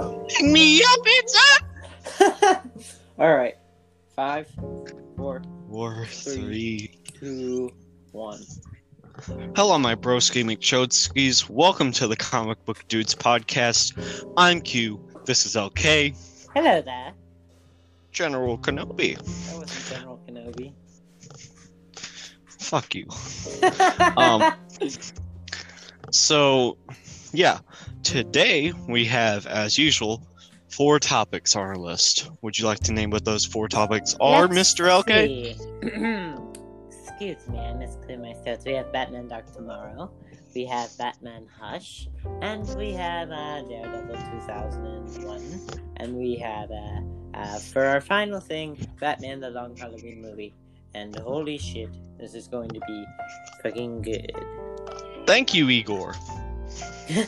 Me up, pizza. All right. Five, four, War three. two, one. Hello, my broski McChodskis. Welcome to the Comic Book Doods podcast. I'm Q. This is LK. Hello there. General Kenobi. That wasn't General Kenobi. Fuck you. Um, So, yeah, today we have, as usual, four topics on our list. Would you like to name what those four topics are, Let's Mr. LK? Excuse me, I must clear my throat. We have Batman Dark Tomorrow. We have Batman Hush. And we have uh, Daredevil 2001. And we have, uh, uh, for our final thing, Batman the Long Halloween movie. And holy shit, this is going to be fucking good. Thank you, Igor.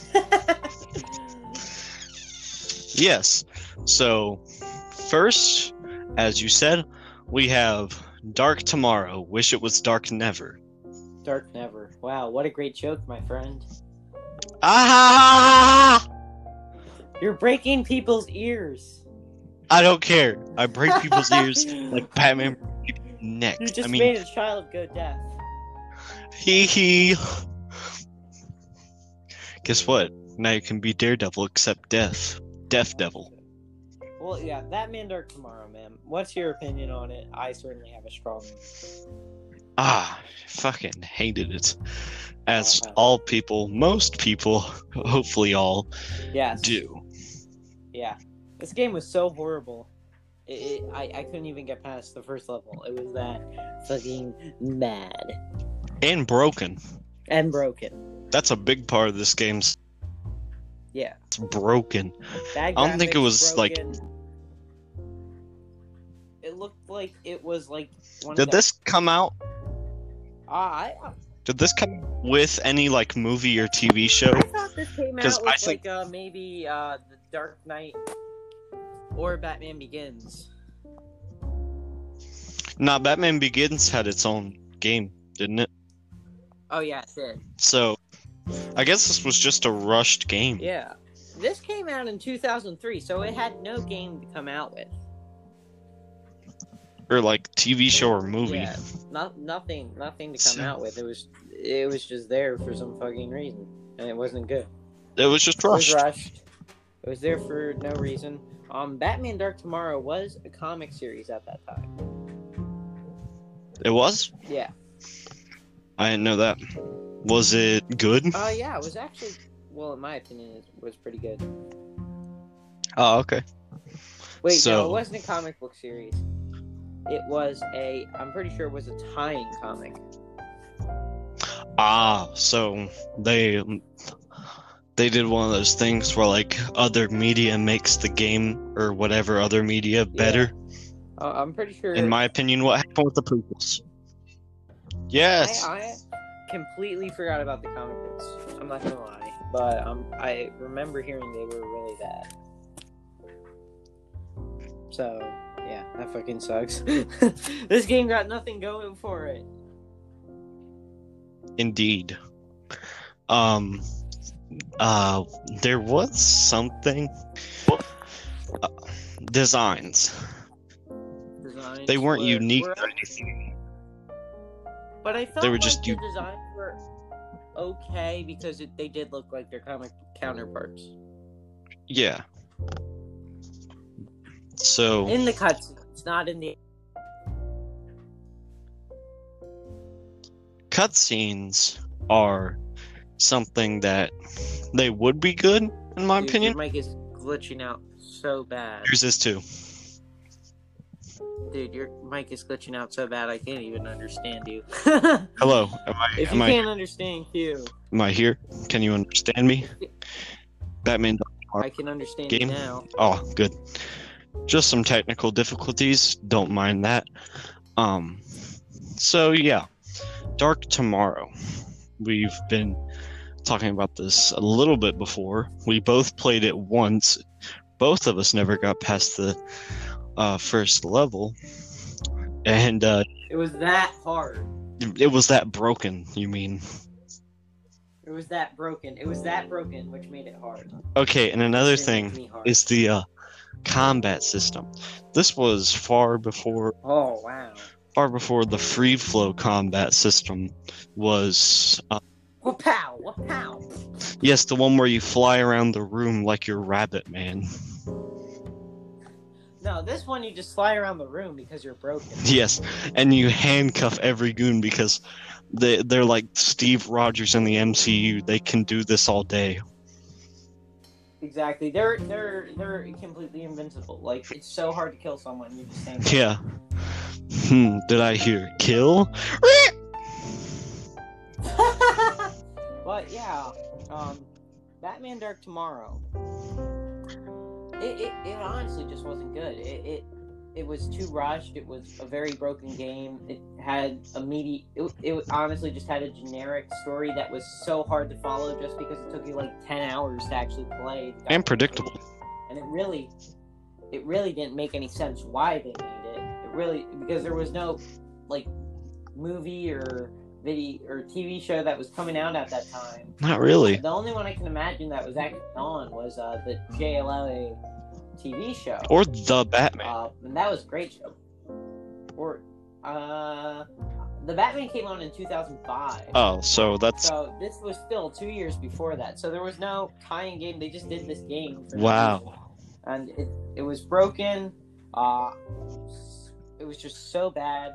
Yes. So, first, as you said, we have Dark Tomorrow. Wish it was Dark Never. Dark Never. Wow, what a great joke, my friend. Ah! You're breaking people's ears. I don't care. I break people's ears like Batman neck. You just I mean, made a child of go deaf. hee hee. Guess what? Now you can be Daredevil except Death. Death Devil. Well, yeah, that man Dark Tomorrow, man. What's your opinion on it? I certainly have a strong. Ah, fucking hated it. As Uh-huh. all people, most people, hopefully all, Yes. do. Yeah. This game was so horrible. It, it, I, I couldn't even get past the first level. It was that fucking mad And broken. and broken. That's a big part of this game's Yeah. it's broken. I don't think it was, like- It looked like it was like one Did of the- this come out? Ah, I, Did this come with any like movie or TV show? I thought this came out I with think- like uh, maybe uh, the Dark Knight or Batman Begins. Nah, Batman Begins had its own game, didn't it? Oh yeah, it did. So, I guess this was just a rushed game. Yeah, this came out in 2003, so it had no game to come out with. Or like TV show or movie. Yeah, not nothing, nothing to come So- out with. It was, it was just there for some fucking reason, and it wasn't good. It was just rushed. It was rushed. rushed. It was there for no reason. Um, Batman Dark Tomorrow was a comic series at that time. It was? Yeah. I didn't know that. Was it good? Oh yeah, it was actually, well, in my opinion, it was pretty good. Oh, okay. Wait, no, So- it wasn't a comic book series. It was a. I'm pretty sure it was a tie-in comic. Ah, so they they did one of those things where like other media makes the game or whatever other media better. Uh, I'm pretty sure. In my opinion, what happened with the prequels? Yes. I, I completely forgot about the comic books. I'm not gonna lie, but um, I remember hearing they were really bad. So yeah, that fucking sucks. this game got nothing going for it. Indeed. Um uh there was something uh, designs. Designs They weren't were- unique were or anything. But I felt They were like just the u- designs were okay because it, they did look like their comic counterparts Yeah. So in the cutscenes, not in the. cutscenes are something that they would be good in my Dude, opinion. Your mic is glitching out so bad. Yours this too. Dude, your mic is glitching out so bad I can't even understand you. Hello. Am I if am you I can't understand you. am I here? Can you understand me? Batman I can understand Game? you now. Oh, good. Just some technical difficulties. Don't mind that. Um, so yeah, Dark Tomorrow. We've been talking about this a little bit before. We both played it once. Both of us never got past the uh, first level, and uh, It was that hard. it was that broken. You mean? It was that broken. It was that broken, which made it hard. Okay, and another thing is the uh, combat system. This was far before Oh wow. far before the free flow combat system was. Uh, What pow? What pow? yes, the one where you fly around the room like you're Rabbit Man. No, this one you just fly around the room because you're broken. Yes, and you handcuff every goon because they they're like Steve Rogers in the MCU. They can do this all day. Exactly. They're they're they're completely invincible. Like it's so hard to kill someone. You just. Yeah. Hmm. Did I hear kill? but yeah, um, Batman Dark Tomorrow. It, it, it honestly just wasn't good. It, it it was too rushed. It was a very broken game. It had a meaty. It, it honestly just had a generic story that was so hard to follow just because it took you like ten hours to actually play. And predictable. and it really it really didn't make any sense why they made it it really because there was no like movie or video or tv show that was coming out at that time Not really. the only one i can imagine that was actually on was uh, the jla tv show Or the Batman. uh, and that was a great show or uh the batman came on in 2005 Oh, so that's so this was still two years before that. So there was no tie-in game. They just did this game. for wow. And it it was broken. Uh, it was just so bad.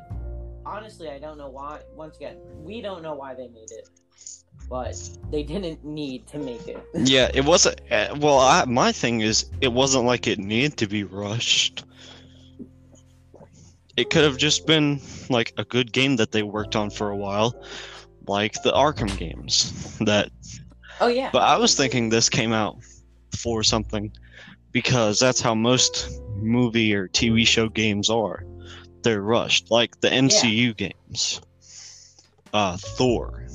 Honestly, I don't know why. Once again, we don't know why they made it, but they didn't need to make it. Yeah, it wasn't. Uh, well, I, my thing is, it wasn't like it needed to be rushed. It could have just been like a good game that they worked on for a while, like the Arkham games. That, oh yeah. but I was thinking this came out for something because that's how most movie or TV show games are. They're rushed, like the MCU games. Uh, Thor,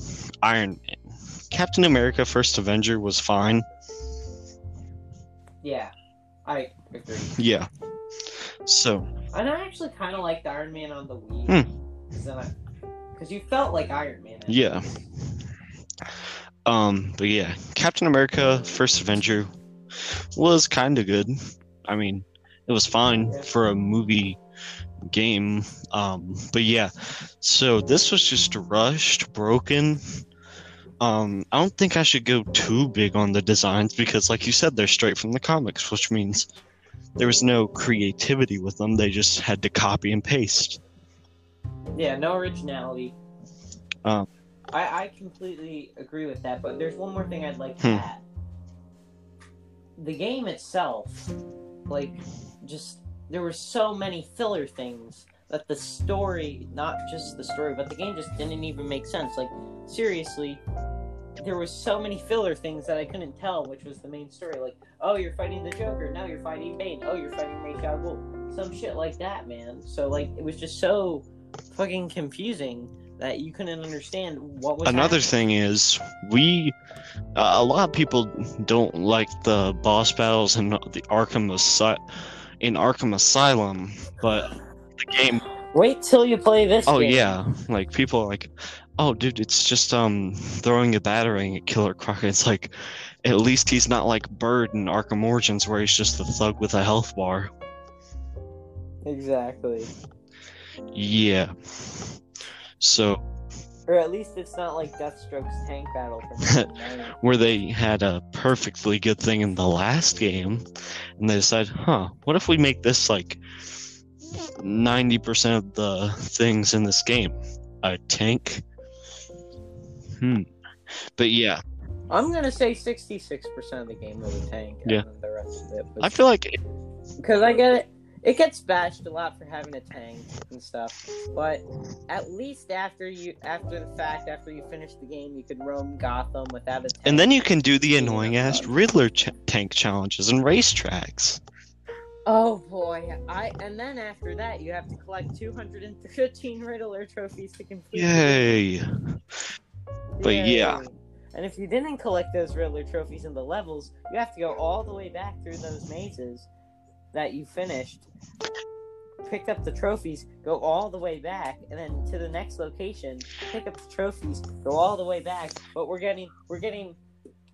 Iron Man, Captain America: First Avenger was fine. Yeah, I agree. Yeah. So And I actually kind of liked Iron Man on the Wii. Hmm. Because you felt like Iron Man. Yeah. Um, but yeah, Captain America: First Avenger was kind of good. I mean, it was fine Yeah. for a movie game. Um, but yeah, so this was just rushed, broken. Um, I don't think I should go too big on the designs because, like you said, they're straight from the comics, which means there was no creativity with them. They just had to copy and paste. Yeah, no originality. Um. I, I completely agree with that, but there's one more thing I'd like to Hmm. add. The game itself, like, just there were so many filler things that the story, not just the story, but the game just didn't even make sense. Like, seriously, there was so many filler things that I couldn't tell which was the main story. Like, oh, you're fighting the Joker, now you're fighting Bane, oh, you're fighting Ra's al Ghul, some shit like that, man. So like, it was just so fucking confusing that you couldn't understand what was Another happening. thing is, we uh, a lot of people don't like the boss battles and the Arkham Asy- in Arkham Asylum, but the game. Wait till you play this. Oh game. yeah, like people are like, oh dude, it's just um throwing a battering at Killer Croc. It's like, at least he's not like Bird in Arkham Origins where he's just a thug with a health bar. exactly. Yeah. So Or at least it's not like Deathstroke's tank battle from where they had a perfectly good thing in the last game, and they decided, huh, what if we make this like 90% of the things in this game? A tank? Hmm. But yeah, I'm gonna say 66% of the game was a tank. Yeah. The rest of it was I feel like because I get it. It gets bashed a lot for having a tank and stuff, but at least after you, after the fact, after you finish the game, you can roam Gotham without a tank. and then you can do the annoying ass. Riddler ch- tank challenges and racetracks. Oh boy! I and then after that, you have to collect 215 Riddler trophies to complete. Yay! But Yay. yeah. And if you didn't collect those Riddler trophies in the levels, you have to go all the way back through those mazes that you finished pick up the trophies, go all the way back, and then to the next location, pick up the trophies, go all the way back. But we're getting, we're getting,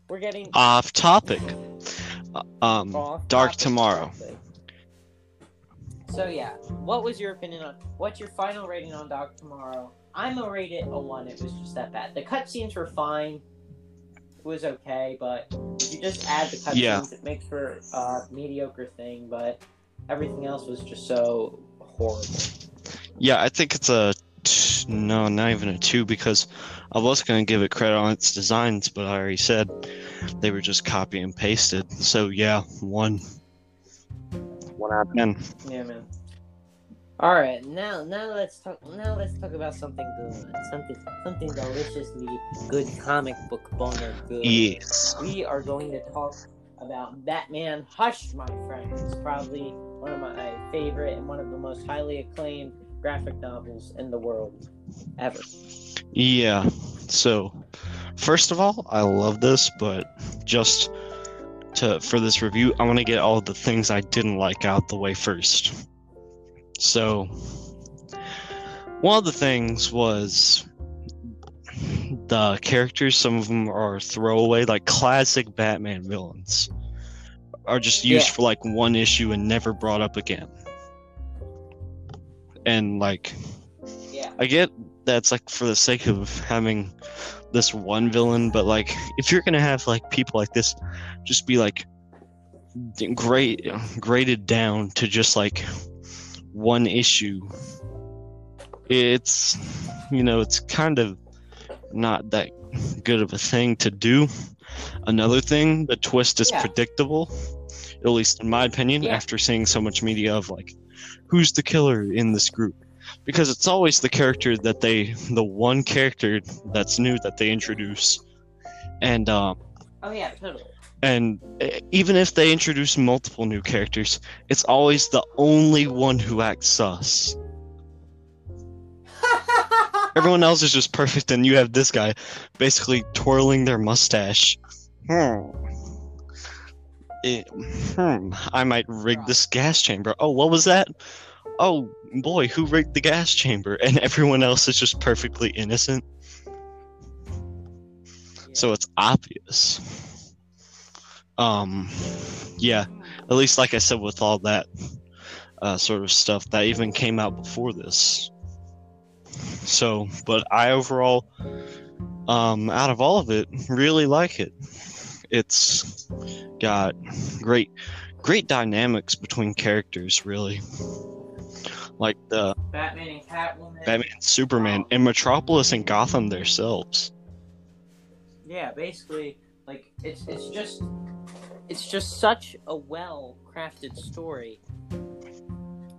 we're getting Off topic. Um, off Dark topic Tomorrow. topic. So yeah, what was your opinion on? What's your final rating on Dark Tomorrow? I'm gonna rate it a one. It was just that bad. The cutscenes were fine. Was okay, but if you just add the cutscenes, Yeah. it makes for a mediocre thing. But everything else was just so horrible. yeah, I think it's a t- no, not even a two because I was gonna give it credit on its designs, but I already said they were just copy and pasted. So yeah, one. One out of ten. Yeah, man. All right, now now let's talk. Now let's talk about something good, something something deliciously good, comic book boner good. Yes. We are going to talk about Batman Hush, my friends. Probably one of my favorite and one of the most highly acclaimed graphic novels in the world ever. Yeah. So, first of all, I love this, but just to for this review, I want to get all the things I didn't like out the way first. So, one of the things was the characters. Some of them are throwaway, like classic Batman villains, are just used Yeah. for like one issue and never brought up again. And like, Yeah. I get that's like for the sake of having this one villain, but like if you're gonna have like people like this, just be like great graded down to just like one issue. It's you know it's kind of not that good of a thing to do. Another thing, the twist is Yeah. predictable, at least in my opinion, Yeah. after seeing so much media of like who's the killer in this group because it's always the character that they the one character that's new that they introduce and um Oh yeah, totally. And eh, even if they introduce multiple new characters it's always the only one who acts sus. Everyone else is just perfect and you have this guy basically twirling their mustache. Hmm. It- hmm. i might rig this gas chamber. Oh what was that? Oh boy who rigged the gas chamber? And everyone else is just perfectly innocent. So it's obvious um yeah at least like i said with all that uh, sort of stuff that even came out before this. So but i overall um out of all of it really like it. It's got great great dynamics between characters really. Like the Batman and Catwoman. batman and superman and metropolis and gotham themselves. Yeah, basically, like it's it's just it's just such a well crafted story,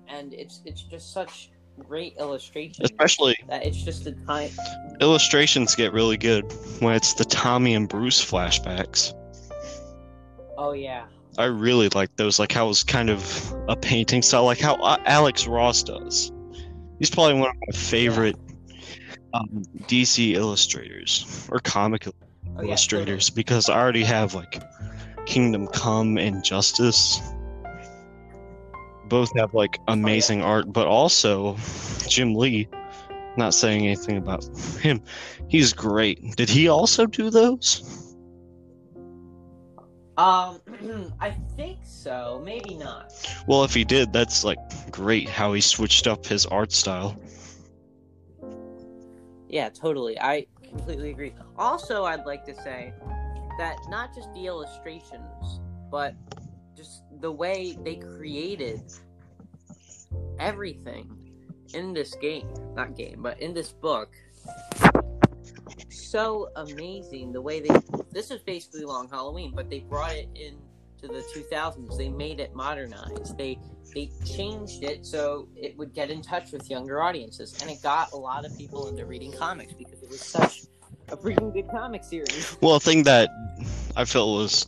and it's it's just such great illustration especially that it's just a time. illustrations get really good when it's the tommy and bruce flashbacks Oh yeah, I really like those, like how it's kind of a painting style, like how uh, Alex Ross does. He's probably one of my favorite um, DC illustrators or comic oh, yeah, illustrators because I already have like Kingdom Come and Justice. Both have like amazing art, but also Jim Lee. Not saying anything about him. He's great. Did he also do those? Um, I think so. Maybe not. Well, if he did, that's like great how he switched up his art style. Yeah, totally. I completely agree. Also, I'd like to say that not just the illustrations, but just the way they created everything in this game, not game, but in this book. So amazing the way they. This is basically Long Halloween, but they brought it in to the 2000s. They made it modernized. They they changed it so it would get in touch with younger audiences, and it got a lot of people into reading comics because it was such a freaking good comic series. Well, a thing that I felt was,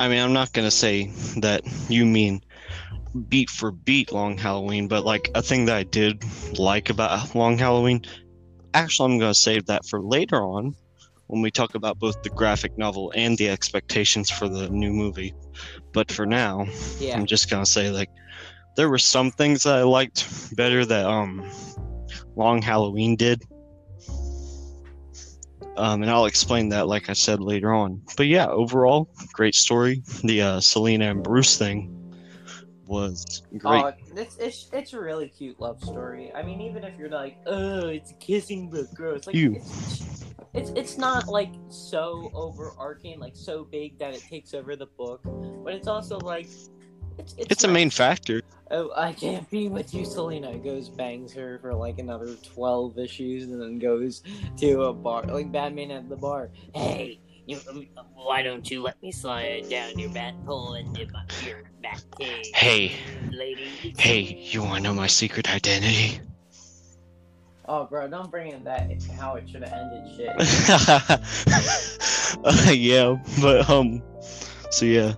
I mean, I'm not gonna say that you mean beat for beat Long Halloween, but like a thing that I did like about Long Halloween. Actually, I'm gonna save that for later on when we talk about both the graphic novel and the expectations for the new movie. But for now, Yeah, I'm just gonna say like there were some things that I liked better that um Long Halloween did. Um, and I'll explain that, like I said later on. But yeah, overall, great story. The uh, Selina and Bruce thing was great. Oh, it's, it's it's a really cute love story. I mean, even if you're like, oh, it's a kissing book, gross. Like, You. it's, it's it's not like so overarching, like so big that it takes over the book, but it's also like, it's it's, it's a main factor. Oh, I can't be with you, Selina. Goes bangs her for like another twelve issues, and then goes to a bar, like Batman at the bar. Hey, you, why don't you let me slide down your bat pole into my your bat cave, Hey, lady? hey, you want to know my secret identity? Oh, bro, don't bring in that It's how it should have ended shit. uh, yeah, but um, so yeah,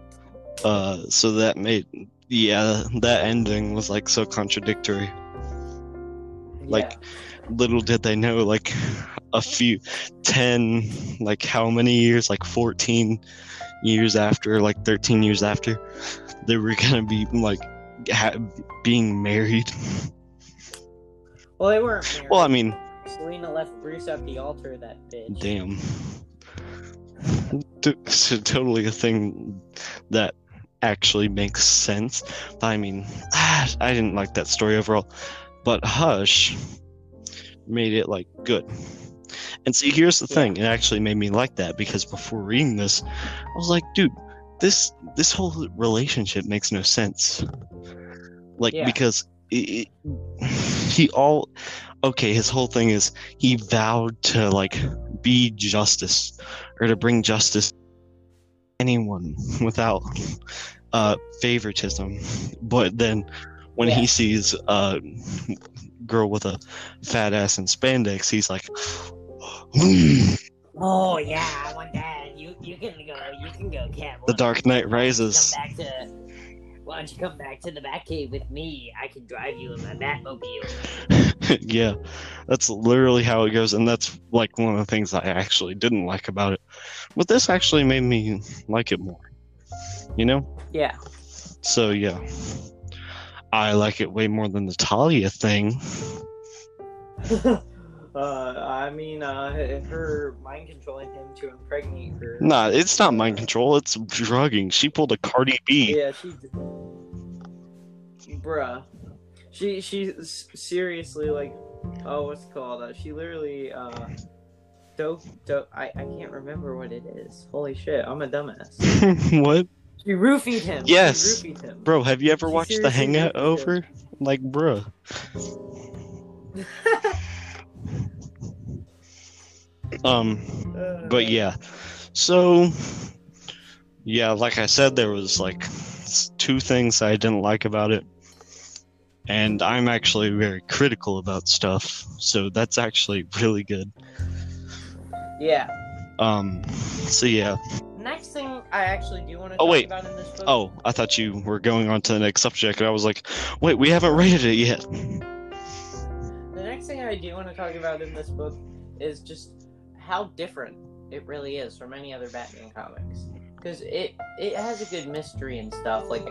uh, so that made yeah that ending was like so contradictory. Like, Little did they know, like a few, ten, like how many years, like fourteen years after, like thirteen years after, they were gonna be like ha- being married. Well, they weren't. Married. Well, I mean, Selina left Bruce at the altar. That bitch. Damn. So totally a thing that actually makes sense. But I mean, I didn't like that story overall. But Hush made it like good. And see, here's the thing. It actually made me like that because before reading this, I was like, dude, this this whole relationship makes no sense. Like Yeah. because it, it, he all okay. His whole thing is he vowed to like be justice or to bring justice to anyone without uh favoritism but then when Yeah. he sees a girl with a fat ass and spandex he's like Oh yeah, I want that. You you can go. You can go, Cat. the dark knight rises Come back to. Why don't you come back to the Batcave with me? I can drive you in my Batmobile. yeah that's literally how it goes and that's like one of the things i actually didn't like about it but this actually made me like it more you know Yeah. So yeah, I like it way more than the Talia thing. uh, I mean, uh, her mind controlling him to impregnate her. Nah, it's not mind control. It's drugging. She pulled a Cardi B. Yeah, she. Bruh, she she seriously like, oh, what's it called? Uh, she literally uh, dope dope. I I can't remember what it is. Holy shit, I'm a dumbass. what, She roofied him. She Yes. roofied him. bro? Have you ever She watched The Hangout. Over? Like, bruh. Um, but yeah. So yeah, like I said, there was like two things I didn't like about it. And I'm actually very critical about stuff, so that's actually really good. Yeah. Um, so yeah. Next thing I actually do want to Oh, talk wait. about in this book. Oh, I thought you were going on to the next subject, and I was like, wait, we haven't rated it yet. The next thing I do want to talk about in this book is just how different it really is from any other Batman comics. Because it it has a good mystery and stuff. Like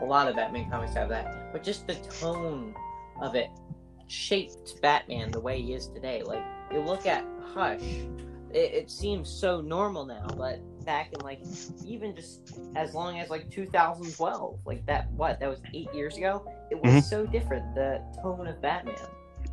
a lot of Batman comics have that, but just the tone of it shaped Batman the way he is today. Like you look at Hush, it, it seems so normal now, but back in like even just as long as like 2012, like that what that was eight years ago. It was Mhm. so different. The tone of Batman.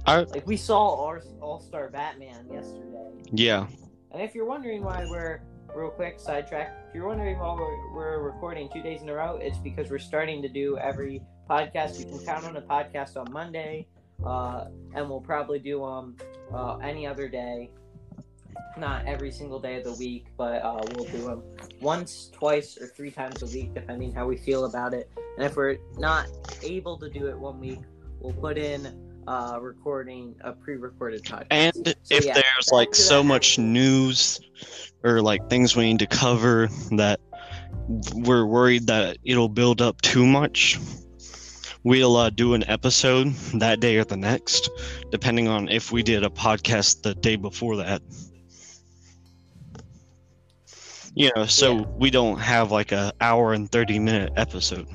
I Like we saw our All Star Batman yesterday, yeah. and if you're wondering why we're real quick sidetrack, if you're wondering why we're, we're recording two days in a row, it's because we're starting to do every podcast. You can count on a podcast on Monday, uh, and we'll probably do um uh, any other day. Not every single day of the week, but uh, we'll do them once, twice, or three times a week, depending how we feel about it. And if we're not able to do it one week, we'll put in uh, recording a pre-recorded podcast. And So, if yeah, there's like so much news or like things we need to cover that we're worried that it'll build up too much, we'll uh, do an episode that day or the next, depending on if we did a podcast the day before that. You know, so Yeah. we don't have like a hour and 30 minute episode.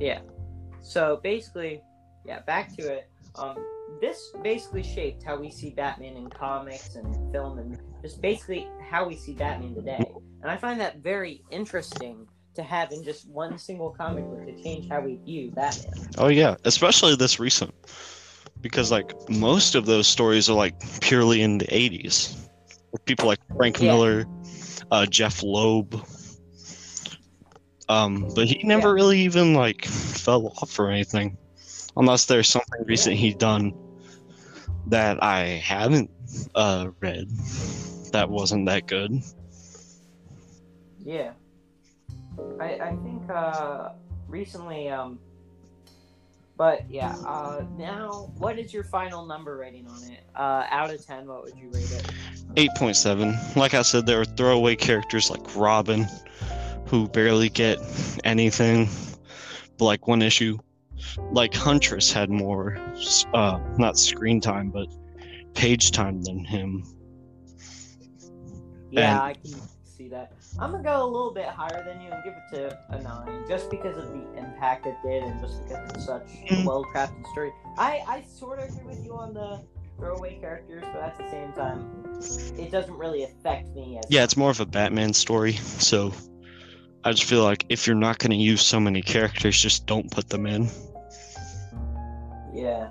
Yeah. So basically, yeah, back to it. Um, this basically shaped how we see Batman in comics and film, and just basically how we see Batman today. And I find that very interesting to have in just one single comic book to change how we view Batman. Oh yeah, especially this recent, because like most of those stories are like purely in the '80s. With people like Frank Yeah. Miller, uh, Jeph Loeb. Um, but he never Yeah. really even like fell off or anything, unless there's something recent he done that I haven't uh, read that wasn't that good. Yeah. I I think uh recently um but yeah, uh now what is your final number rating on it? Uh out of 10 what would you rate it? 8.7. Like I said, there are throwaway characters like Robin, who barely get anything. But like one issue, like Huntress had more, uh, not screen time, but page time than him. Yeah, And- I can see that. I'm gonna go a little bit higher than you and give it to a nine, just because of the impact it did, and just because it's such a Mm. well-crafted story. I I sort of agree with you on the throwaway characters, but at the same time, it doesn't really affect me as Yeah, it's more of a Batman story, so I just feel like if you're not going to use so many characters, just don't put them in. Yeah.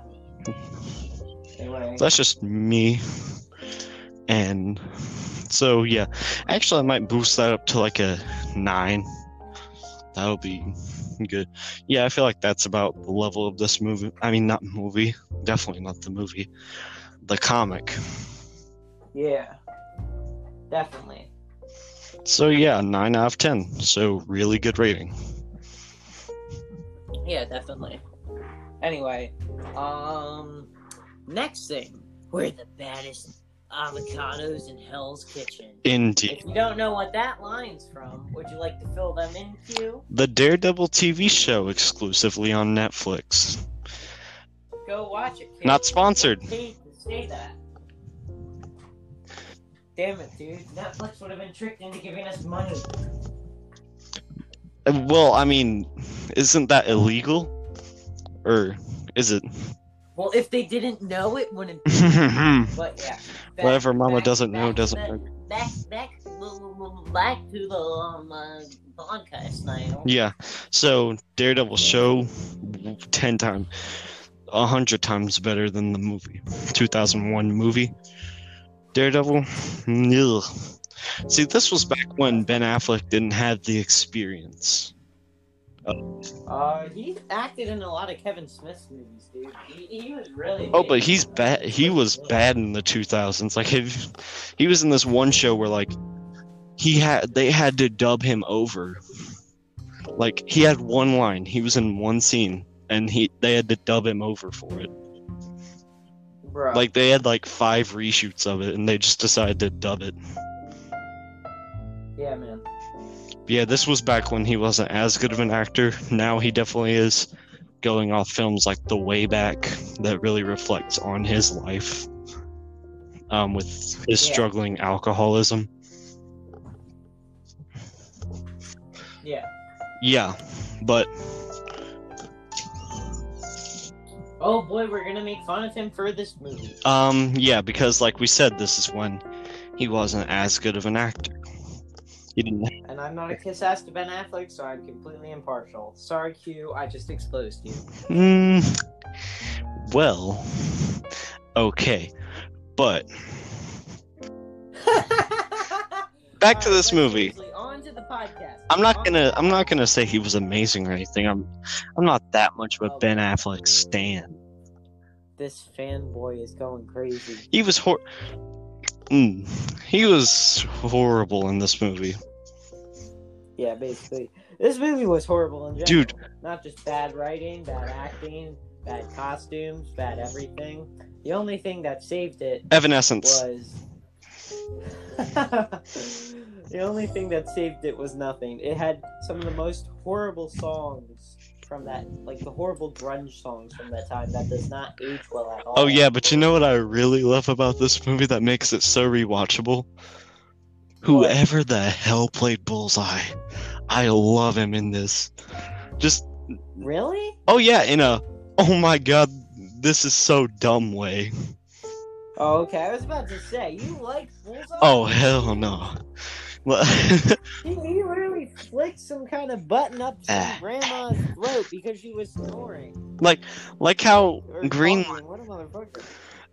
Anyway, That's just me. And so yeah, actually I might boost that up to like a nine. That'll be good. Yeah, I feel like that's about the level of this movie. I mean, not movie. Definitely not the movie. The comic. yeah, definitely. So yeah, nine out of ten. So really good rating. Yeah, definitely. Anyway, um, next thing, we're the baddest avocados in Hell's Kitchen. Indeed. If you don't know what that line's from, would you like to fill them in, Q? The Daredevil TV show exclusively on Netflix. Go watch it. Kid. Not sponsored. Say that. Damn it, dude! Netflix would have been tricked into giving us money. Well, I mean, isn't that illegal? Or is it? Well, if they didn't know, it wouldn't. But yeah. back- Whatever mama back- doesn't know back- doesn't back- know. Back, back, back to the um uh, podcast now. Yeah. So Daredevil show ten times, a hundred times better than the movie, two thousand one movie. Daredevil, ugh. See, this was back when Ben Affleck didn't have the experience. Uh, he acted in a lot of Kevin Smith's movies, dude. He, he was really. Oh, big. but he's bad. He was bad in the two thousands. Like, if, he was in this one show where like he had they had to dub him over. Like he had one line. He was in one scene, and he they had to dub him over for it. Bro. Like they had like five reshoots of it, and they just decided to dub it. yeah, man. Yeah, this was back when he wasn't as good of an actor. Now he definitely is. Going off films like The Way Back that really reflects on his life, um, with his Yeah. struggling alcoholism. Yeah. Yeah, but Oh boy, we're gonna make fun of him for this movie. um, yeah, because like we said, this is when he wasn't as good of an actor. He didn't. And I'm not a kiss ass to Ben Affleck, so I'm completely impartial. Sorry, Q. I just exposed you. Mm, well, okay, but Back to this movie. On to the podcast. I'm not On gonna. I'm not gonna say he was amazing or anything. I'm. I'm not that much of a Ben Affleck stan. This fanboy is going crazy. He was hor. Mm, he was horrible in this movie, Yeah, basically, this movie was horrible in general. dude. Not just bad writing, bad acting, bad costumes, bad everything. The only thing that saved it Evanescence. was the only thing that saved it was nothing. It had some of the most horrible songs from that, like the horrible grunge songs from that time. That does not age well at all. Oh yeah, but you know what I really love about this movie that makes it so rewatchable? Whoever the hell played Bullseye, I love him in this. Just Really? Oh yeah, in a oh my god, this is so dumb way. Oh, okay. I was about to say you like Bullseye. Oh hell no. Well, He, he literally flicked some kind of button up some Ah. grandma's throat because she was snoring. like like how Or Green talking. What a motherfucker.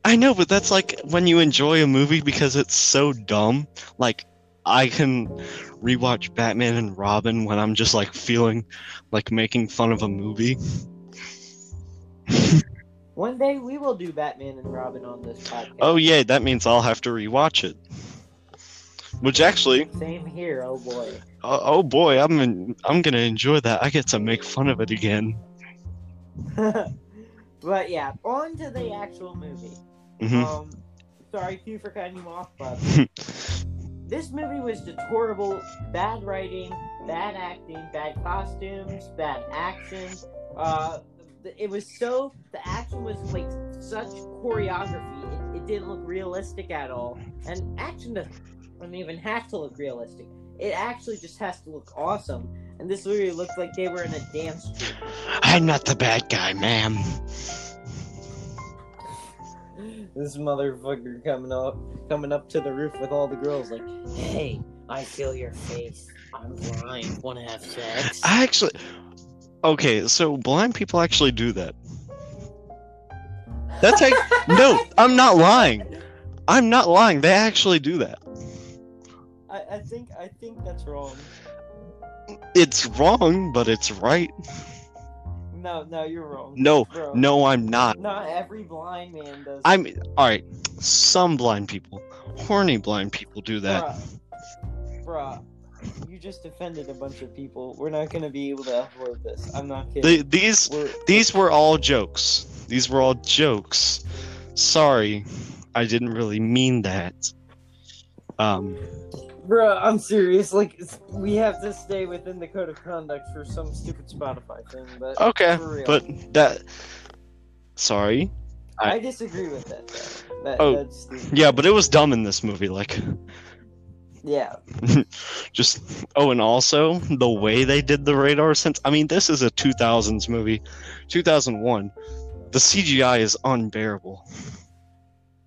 I know, but that's like when you enjoy a movie because it's so dumb. Like I can rewatch Batman and Robin when I'm just like feeling like making fun of a movie. One day we will do Batman and Robin on this podcast. Oh yeah, that means I'll have to rewatch it. Which actually, Same here. Oh boy. oh, oh boy, I'm in, I'm gonna enjoy that. I get to make fun of it again. but yeah, on to the actual movie. hmm Um, sorry, Q for cutting you off, but this movie was just horrible. Bad writing, bad acting, bad costumes, bad action. Uh, it was so the action was like such choreography. It, it didn't look realistic at all, and action doesn't even have to look realistic. It actually just has to look awesome. And this movie looked like they were in a dance troupe. I'm not the bad guy, ma'am. this motherfucker coming up coming up to the roof with all the girls like hey i feel your face i'm blind want to have sex I actually, okay, so blind people actually do that. That's like no, I'm not lying. I'm not lying. They actually do that. I, I think i think that's wrong It's wrong, but it's right. No no you're wrong No, Bro, no, I'm not. not every blind man does I'm all right. Some blind people, horny blind people, do that. Bruh, bruh, you just offended a bunch of people we're not gonna be able to upload this i'm not kidding The, these We're- these were all jokes. These were all jokes. Sorry, I didn't really mean that. Um, Bruh, I'm serious. Like, we have to stay within the code of conduct for some stupid Spotify thing, but okay, but that. Sorry. I disagree with that. Though. That Oh, that's stupid. Yeah, but it was dumb in this movie. Like, yeah. just oh, and also the way they did the radar sense. I mean, this is a 2000s movie, 2001. The CGI is unbearable.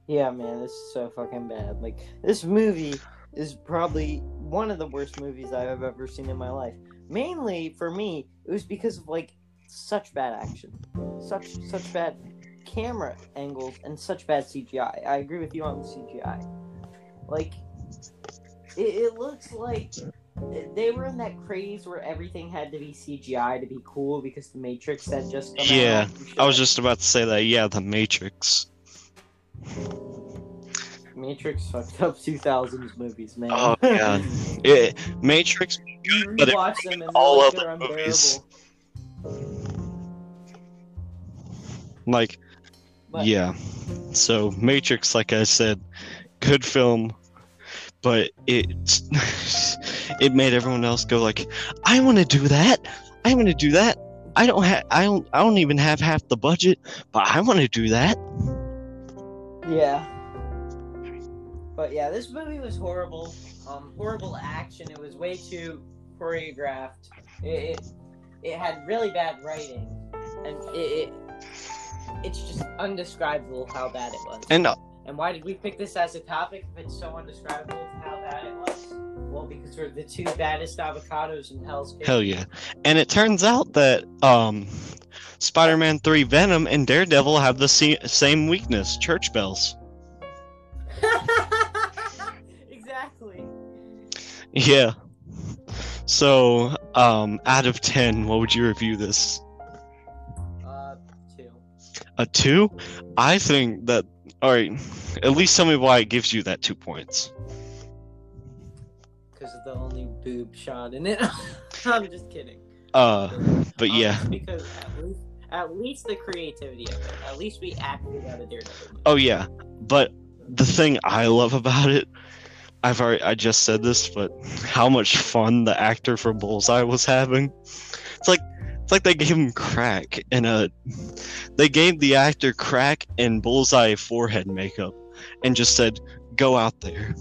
Yeah, man, this is so fucking bad. Like, this movie is probably one of the worst movies I have ever seen in my life. Mainly for me, it was because of like such bad action, such such bad camera angles, and such bad CGI. I agree with you on the CGI. Like, it, it looks like they were in that craze where everything had to be CGI to be cool because the Matrix had just come Yeah. I was just about to say that. Yeah, The Matrix. Matrix fucked up 2000s movies, man. Oh, God. It, Matrix. you but it them and all they're the movies. Like, But yeah. So Matrix, like I said, good film, but it it made everyone else go like, I want to do that. I want to do that. I don't have. I don't. I don't even have half the budget, but I want to do that. yeah. But yeah, this movie was horrible. Um, horrible action. It was way too choreographed. It it, it had really bad writing, and it, it it's just undescribable how bad it was. And uh, And why did we pick this as a topic if it's so undescribable how bad it was? Well, because we're the two baddest avocados in Hell's Kitchen. hell yeah. And it turns out that um, Spider-Man Three, Venom, and Daredevil have the se- same weakness: church bells. Yeah. So, um, out of 10, what would you review this? Uh, two. A 2? I think that, alright, at least tell me why it gives you that 2 points. Because of the only boob shot in it. I'm just kidding. Uh, but Um, yeah. because at least, at least the creativity of it. At least we acted out of Daredevil. Oh, yeah. But the thing I love about it, I've already, I just said this, but how much fun the actor for Bullseye was having. It's like, it's like they gave him crack and a, they gave the actor crack and Bullseye forehead makeup and just said, go out there.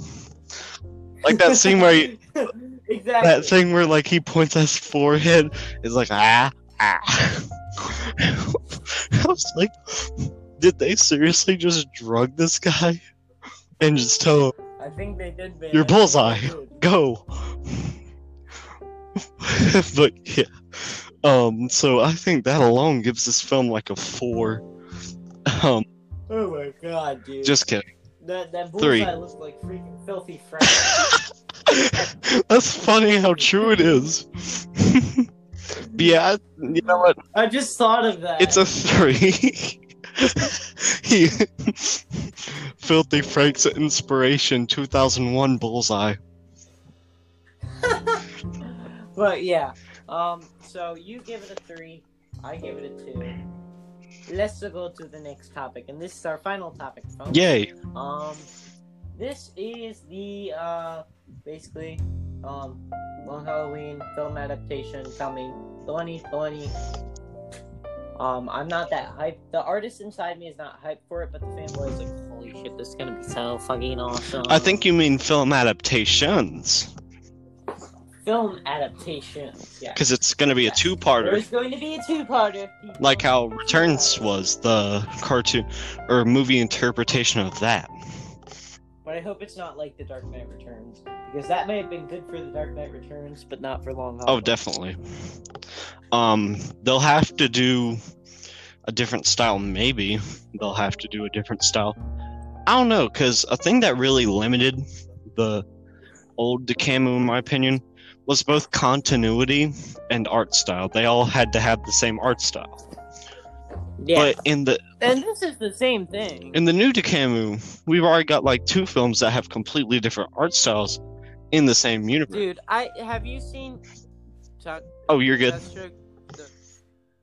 Like that scene where he, exactly. that thing where like he points at his forehead is like ah ah. I was like, did they seriously just drug this guy and just tell him I think they did. Man. Your bullseye. go? but yeah, um, so I think that alone gives this film like a four. Um, Oh my god, dude. just kidding. that that three. bullseye looked like freaking filthy Frank. That's funny how true it is. Yeah, you know what? I just thought of that. It's a three. He, Filthy Frank's inspiration, 2001 Bullseye. but yeah. Um. So you give it a three. I give it a two. Let's go to the next topic, and this is our final topic, folks. Yay! Um, this is the uh basically um Long Halloween film adaptation coming 2020. Um, I'm not that hyped. The artist inside me is not hyped for it, but the fanboy is like, holy shit, this is gonna be so fucking awesome. I think you mean film adaptations, film adaptations, Yeah. because it's going to be a two-parter, There's going to be a two-parter. like how Returns was the cartoon or movie interpretation of that. But I hope it's not like The Dark Knight Returns because that may have been good for The Dark Knight Returns, but not for Long Halloween. Oh, definitely. Um, they'll have to do a different style. Maybe they'll have to do a different style. I don't know, because a thing that really limited the old Decamu, in my opinion, was both continuity and art style. They all had to have the same art style. Yeah. But in the and this is the same thing. in the new Decamu, we've already got like two films that have completely different art styles in the same universe. Dude, I have you seen Chuck Oh, you're good.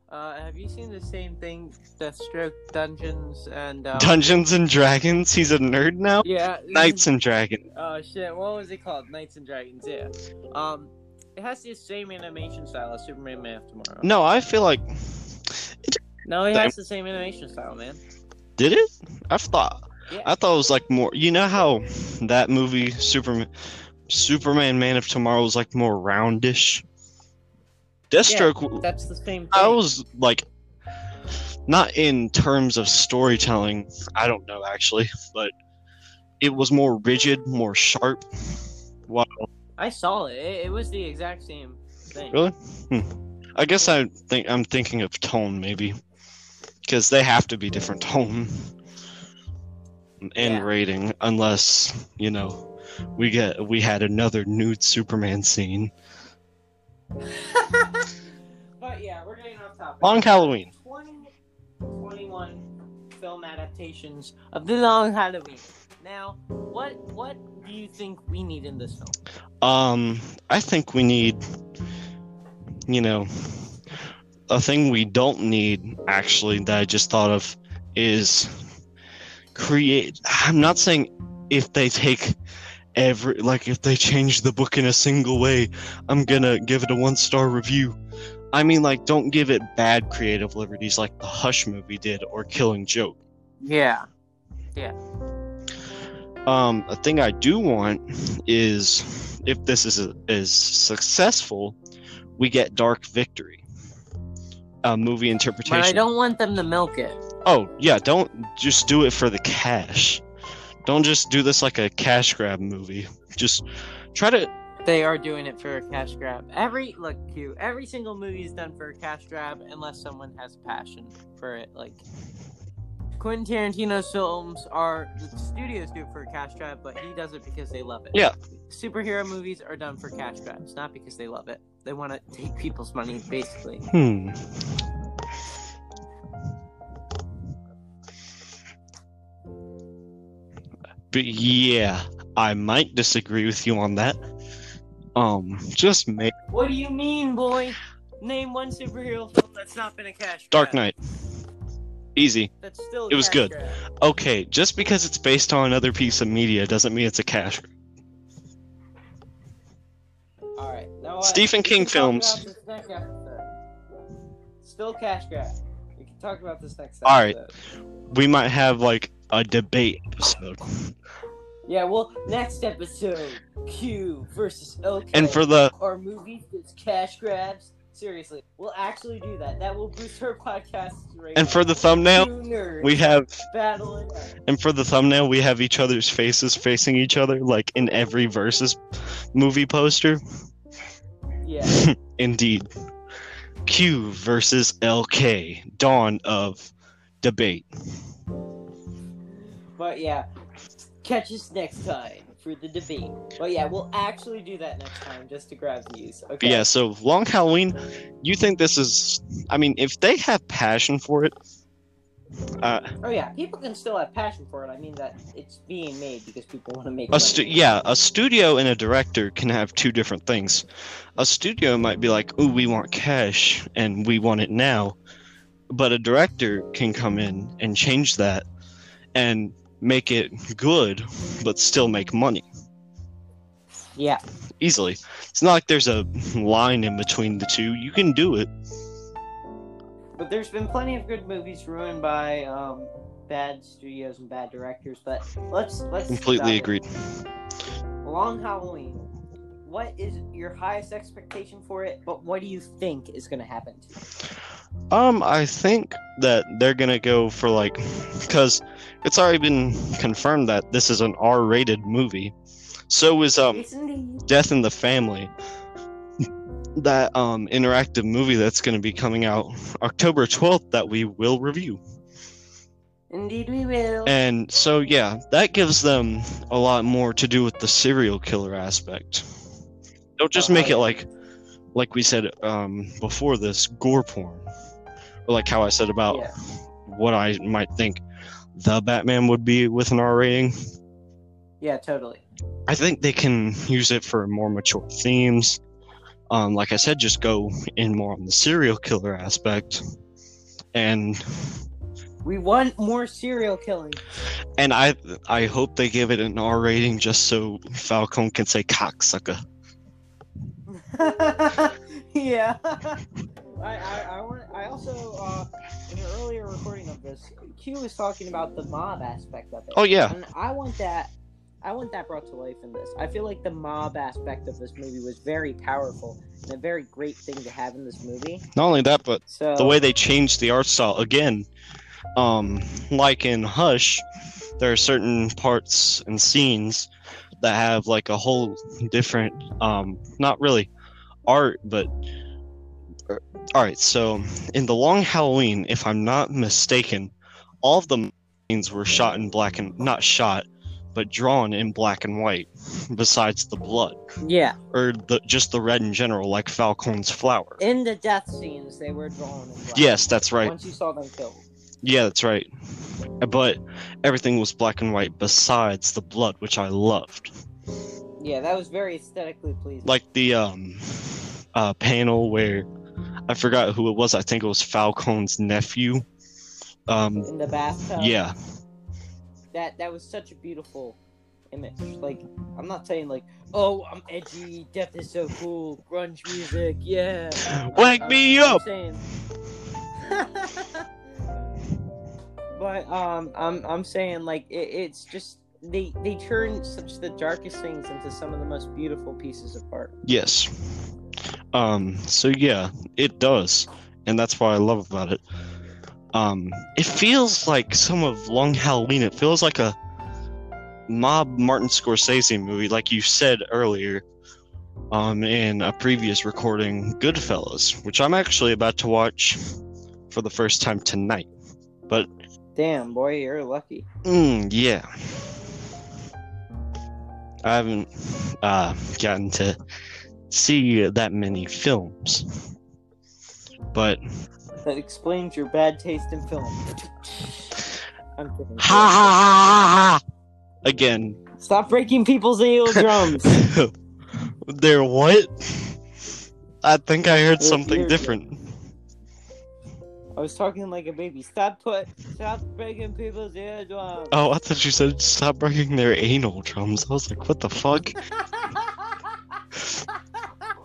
Uh, have you seen the same thing, Deathstroke Dungeons and um, Dungeons and Dragons. He's a nerd now. Yeah, Knights and Dragons. Oh shit, what was it called? Knights and Dragons. Yeah. Um, it has the same animation style as Superman Man of Tomorrow. No, I feel like No, it Same. has the same animation style, man. Did it? I thought Yeah. I thought it was like more. You know how that movie Superman, Superman Man of Tomorrow was like more roundish. Deathstroke, w That's the same thing. I was like, not in terms of storytelling. I don't know actually, but it was more rigid, more sharp. Wow, I saw it. it. It was the exact same thing. really? Hmm. I guess I think I'm thinking of tone maybe, because they have to be different tone and Yeah. rating, unless you know we get we had another nude Superman scene. but yeah, we're getting off topic. Long Halloween. 20, 21 film adaptations of the Long Halloween. Now, what what do you think we need in this film? Um, I think we need, you know, a thing we don't need actually that I just thought of is create. I'm not saying if they take every like if they change the book in a single way, I'm gonna give it a one star review. I mean, like, don't give it bad creative liberties like the Hush movie did or Killing Joke. Yeah. Yeah. Um, a thing I do want is if this is is successful, we get Dark Victory, a movie interpretation. But I don't want them to milk it. Oh yeah, don't just do it for the cash. Don't just do this like a cash grab movie. Just try to. They are doing it for a cash grab. Every look, Q. Every single movie is done for a cash grab unless someone has passion for it. Like Quentin Tarantino's films are the studios do it for a cash grab, but he does it because they love it. Yeah. Superhero movies are done for cash grabs, not because they love it. They want to take people's money, basically. Hmm. But yeah, I might disagree with you on that. Um, just make What do you mean, boy? Name one superhero film that's not been a cash grab. Dark Knight. Easy. That's still. It was good. grab. Okay, just because it's based on another piece of media doesn't mean it's a cash. grab. All right. Now? Stephen King films. about this next episode. Still cash grab. We can talk about this next All right. episode. We might have like a debate episode. Yeah. Well, next episode, Q versus OK. And for the are movies that's cash grabs Seriously, we'll actually do that. That will boost our podcast rate. And for the thumbnail, we have battling. and for the thumbnail we have each other's faces facing each other like in every versus movie poster. Yeah. Indeed. Q versus LK. Dawn of debate. But yeah, catch us next time for the debate. But yeah, we'll actually do that next time just to grab views. Okay. Yeah, so Long Halloween, you think this is I mean, if they have passion for it, uh Oh yeah, people can still have passion for it. I mean that it's being made because people want to make. a stu- yeah, a studio and a director can have two different things. A studio might be like, "Ooh, we want cash and we want it now." But a director can come in and change that and make it good but still make money Yeah. easily. It's not like there's a line in between the two. You can do it. But there's been plenty of good movies ruined by um, bad studios and bad directors. But let's let's Completely agreed. Long Halloween. What is your highest expectation for it? But what do you think is going to happen? To it? Um, I think that they're gonna go for like, because it's already been confirmed that this is an R-rated movie. So is um Death in the Family. That um interactive movie that's gonna be coming out October twelfth that we will review. Indeed, we will. And so yeah, that gives them a lot more to do with the serial killer aspect. Don't just Oh, make it like like we said um before this gore porn. Or like how I said about Yeah. what I might think the Batman would be with an R rating. Yeah, totally. I think they can use it for more mature themes. Um, like I said, just go in more on the serial killer aspect, and We want more serial killing. and I I hope they give it an R rating just so Falcone can say cocksucker. yeah. I, I, I want. I also uh, in an earlier recording of this, Q was talking about the mob aspect of it. Oh yeah, And I want that. I want that brought to life in this. I feel like the mob aspect of this movie was very powerful and a very great thing to have in this movie. not only that, but So the way they changed the art style again, um, like in Hush, there are certain parts and scenes that have like a whole different, um, not really art, but er, all right. So in the Long Halloween, if I'm not mistaken, all of the scenes were shot in black and not shot, but drawn in black and white, besides the blood yeah, or the just the red in general, like Falcone's flower. in the death scenes they were drawn. In black. Yes, that's right. Once you saw them killed. Yeah, that's right. But everything was black and white besides the blood, which I loved. Yeah, that was very aesthetically pleasing. Like the um uh panel where I forgot who it was. I think it was Falcone's nephew. Um in the bathtub. yeah. that that was such a beautiful image. Like I'm not saying like, oh, I'm edgy, death is so cool, grunge music, yeah. Wake me I'm up. saying- but um, I'm I'm saying like it, it's just they they turn such the darkest things into some of the most beautiful pieces of art. Yes. Um so yeah, it does. And that's what I love about it. Um it feels like some of Long Halloween. It feels like a mob Martin Scorsese movie, like you said earlier, um, in a previous recording, Goodfellas, which I'm actually about to watch for the first time tonight. But Damn, boy, you're lucky. mm, yeah, I haven't uh, gotten to see that many films, but That explains your bad taste in film. I'm kidding. ha ha ha ha ha again. Stop breaking people's eardrums. They're what? I think I heard something different. I was talking like a baby. Stop put. Stop breaking people's eardrums. Oh, I thought you said stop breaking their anal drums. I was like, what the fuck?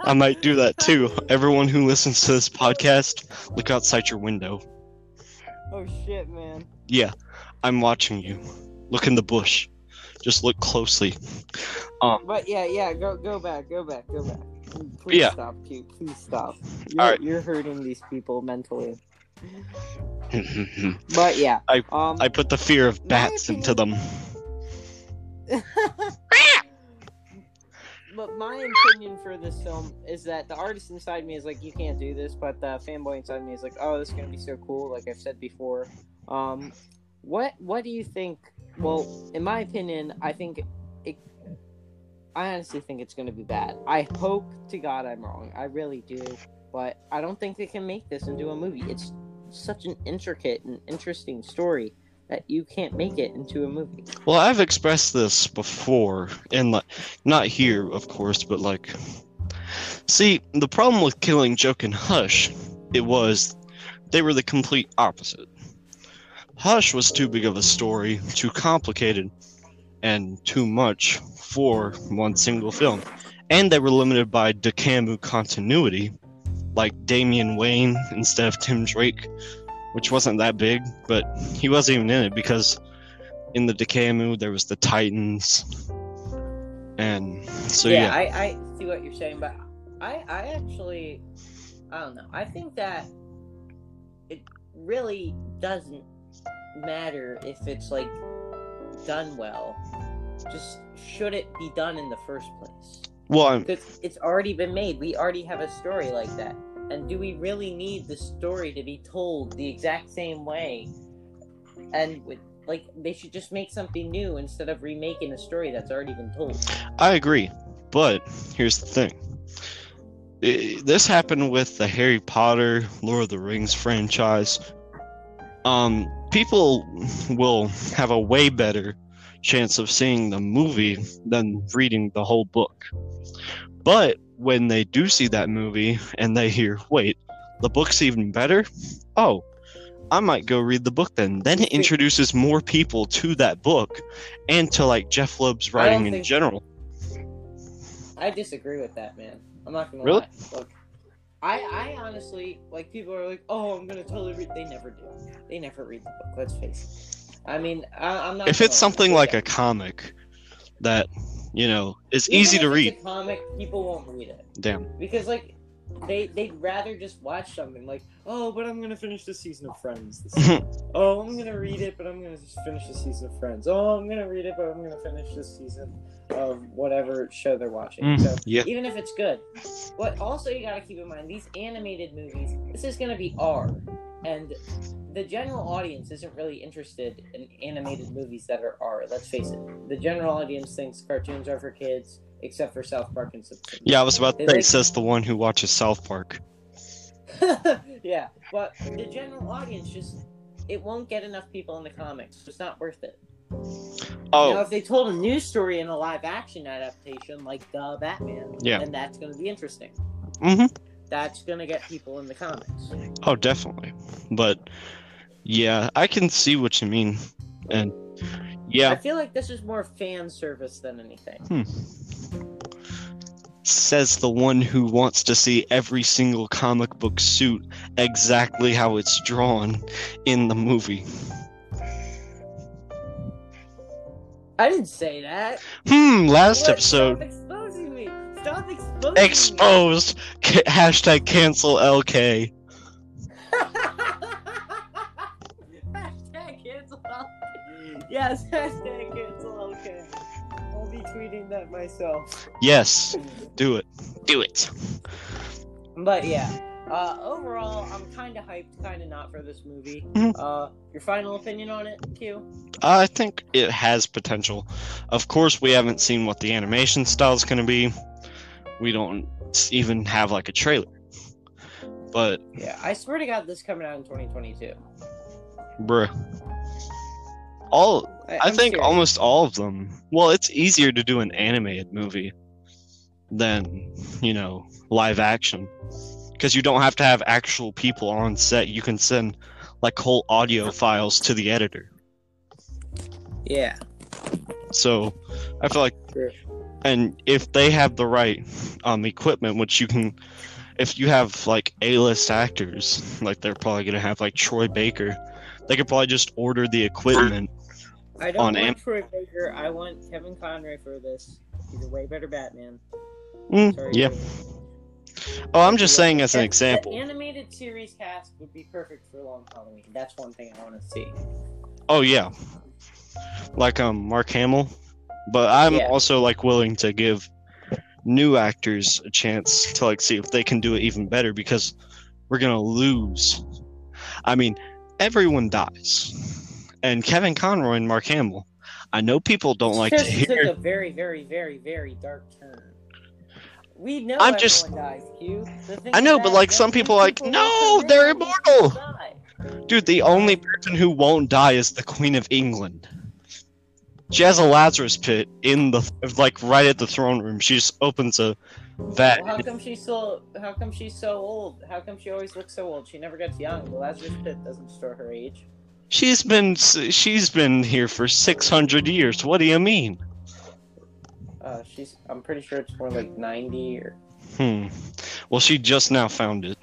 I might do that too. Everyone who listens to this podcast, look outside your window. oh shit, man. Yeah, I'm watching you. Look in the bush. Just look closely. Um, but yeah, yeah. Go, go back. Go back. Go back. Please Yeah. stop, Q. Please stop. You're, Alright. you're hurting these people mentally. I But yeah. I- um, put the fear of bats into them. but my opinion for this film is that the artist inside me is like, you can't do this, but the fanboy inside me is like, oh, this is gonna be so cool. Like I've said before. Um, what what do you think? Well, in my opinion, I think it. I honestly think it's gonna be bad. I hope to God I'm wrong. I really do, but I don't think they can make this into a movie. It's such an intricate and interesting story that you can't make it into a movie. Well, I've expressed this before, and like, not here, of course, but like, see, the problem with killing Joke and Hush, it was they were the complete opposite. Hush was too big of a story, too complicated, and too much for one single film, and they were limited by Decamu continuity, like Damian Wayne instead of Tim Drake, which wasn't that big, but he wasn't even in it because in the Decamu there was the Titans, and so yeah, yeah, I, I see what you're saying, but I, I actually, I don't know. I think that it really doesn't matter if it's like done well. Just should it be done in the first place? well, I'm, it's already been made. We already have a story like that. And do we really need the story to be told the exact same way? And with like they should just make something new instead of remaking a story that's already been told. I agree, but here's the thing. I- this happened with the Harry Potter, Lord of the Rings franchise. Um, people will have a way better chance of seeing the movie than reading the whole book. But when they do see that movie and they hear, wait, the book's even better? Oh, I might go read the book then. Then it introduces more people to that book and to like Jeph Loeb's writing in general. I disagree with that, man. I'm not gonna Really? lie. Look, I I honestly like people are like, oh, I'm gonna totally read. They never do. They never read the book. Let's face it. I mean, I, I'm not. if it's lie. something like Yeah. a comic that you know it's Even easy to read comic, people won't read it damn because like they they'd rather just watch something like, oh, but I'm gonna finish the season of Friends. This oh, I'm gonna read it, but I'm gonna just finish the season of Friends. Oh, I'm gonna read it, but I'm gonna finish this season of whatever show they're watching. Mm, so yeah even if it's good. But also you gotta keep in mind these animated movies. This is gonna be R, and the general audience isn't really interested in animated movies that are R. Let's face it. The general audience thinks cartoons are for kids, except for South Park and Simpsons. yeah i was about to say like- says the one who watches south park yeah, but the general audience just it won't get enough people in the comics. It's not worth it. oh Now, if they told a news story in a live action adaptation like the Batman, Yeah. then that's going to be interesting. hmm That's going to get people in the comics. oh definitely but yeah i can see what you mean and yeah, I feel like this is more fan service than anything. Hmm. says the one who wants to see every single comic book suit exactly how it's drawn in the movie I didn't say that. hmm last What? episode Stop exposing me. Stop exposed Ca- hashtag cancel lk me. hashtag cancel. LK. Yes, hashtag cancel. Okay. I'll be tweeting that myself. yes do it do it But yeah, uh, overall, I'm kind of hyped, kind of not for this movie. Mhm. Uh, your final opinion on it, Q? I think it has potential. Of course, we haven't seen what the animation style is going to be. We don't even have like a trailer. But, Yeah, I swear to God, this coming out in 2022. bruh. All I I'm think serious. almost all of them. Well, it's easier to do an animated movie than, you know, live action. Because you don't have to have actual people on set. You can send like whole audio files to the editor. Yeah. So I feel like, True. And if they have the right um equipment, which you can, if you have like A-list actors, like they're probably gonna have like Troy Baker, they could probably just order the equipment. I don't On want Am- Troy Baker. I want Kevin Conroy for this. He's a way better Batman. Mm, Sorry. yeah, Oh, I'm just saying as an example. Animated series cast would be perfect for Long Halloween. That's one thing I want to see. Oh yeah, like um Mark Hamill, but I'm Yeah. also like willing to give new actors a chance to like see if they can do it even better because we're gonna lose. I mean, everyone dies, and Kevin Conroy and Mark Hamill. I know people don't like to Just took hear. a very, very, very, very dark turn. We know I'm everyone just- dies, Q. I know, but, like, some young people like, "No, they're immortal." Dude, the only person who won't die is the Queen of England. She has a Lazarus pit in the like right at the throne room. She just opens a vat. Well, how come she's so? How come she's so old? How come she always looks so old? She never gets young. The Lazarus Pit doesn't store her age. She's been she's been here for six hundred years. What do you mean? Uh, she's. I'm pretty sure it's more like ninety or. Hmm. Well, she just now found it.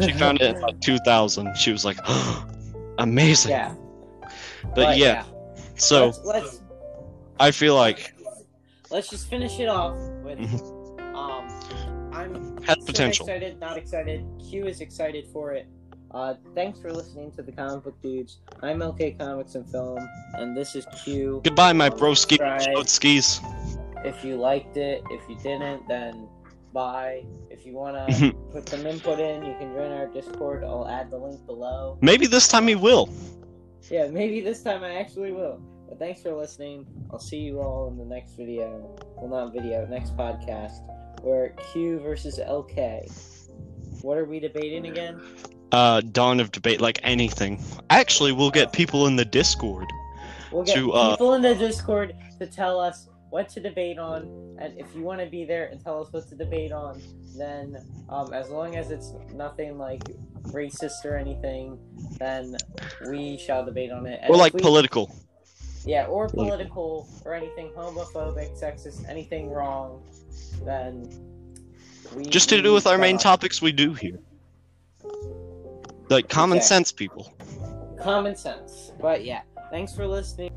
She found it in like two thousand. She was like, oh, amazing. Yeah. But, yeah, so let's, let's I feel like let's just finish it off with. Mhm. Um, I'm Has potential. excited, not excited. Q is excited for it. Uh, thanks for listening to the Comic Book Doods. I'm LK Comics and Film, and this is Q. goodbye, my broski skis. If you liked it, if you didn't, then bye. If you wanna put some input in, you can join our Discord. I'll add the link below. Maybe this time he will. Yeah, maybe this time I actually will. But thanks for listening. I'll see you all in the next video. Well, not video, next podcast, where Q versus LK. What are we debating again? Uh, dawn of debate, like anything. Actually, we'll get people in the Discord. We'll get To, uh, people in the Discord to tell us what to debate on, and if you want to be there and tell us what to debate on, then um, as long as it's nothing like racist or anything, then we shall debate on it. And Or like we- political. Yeah, or Political. political, or anything homophobic, sexist, anything wrong, then we Just to do with our main shall- topics we do here. Like common Okay. sense, people. Common sense. But yeah, thanks for listening.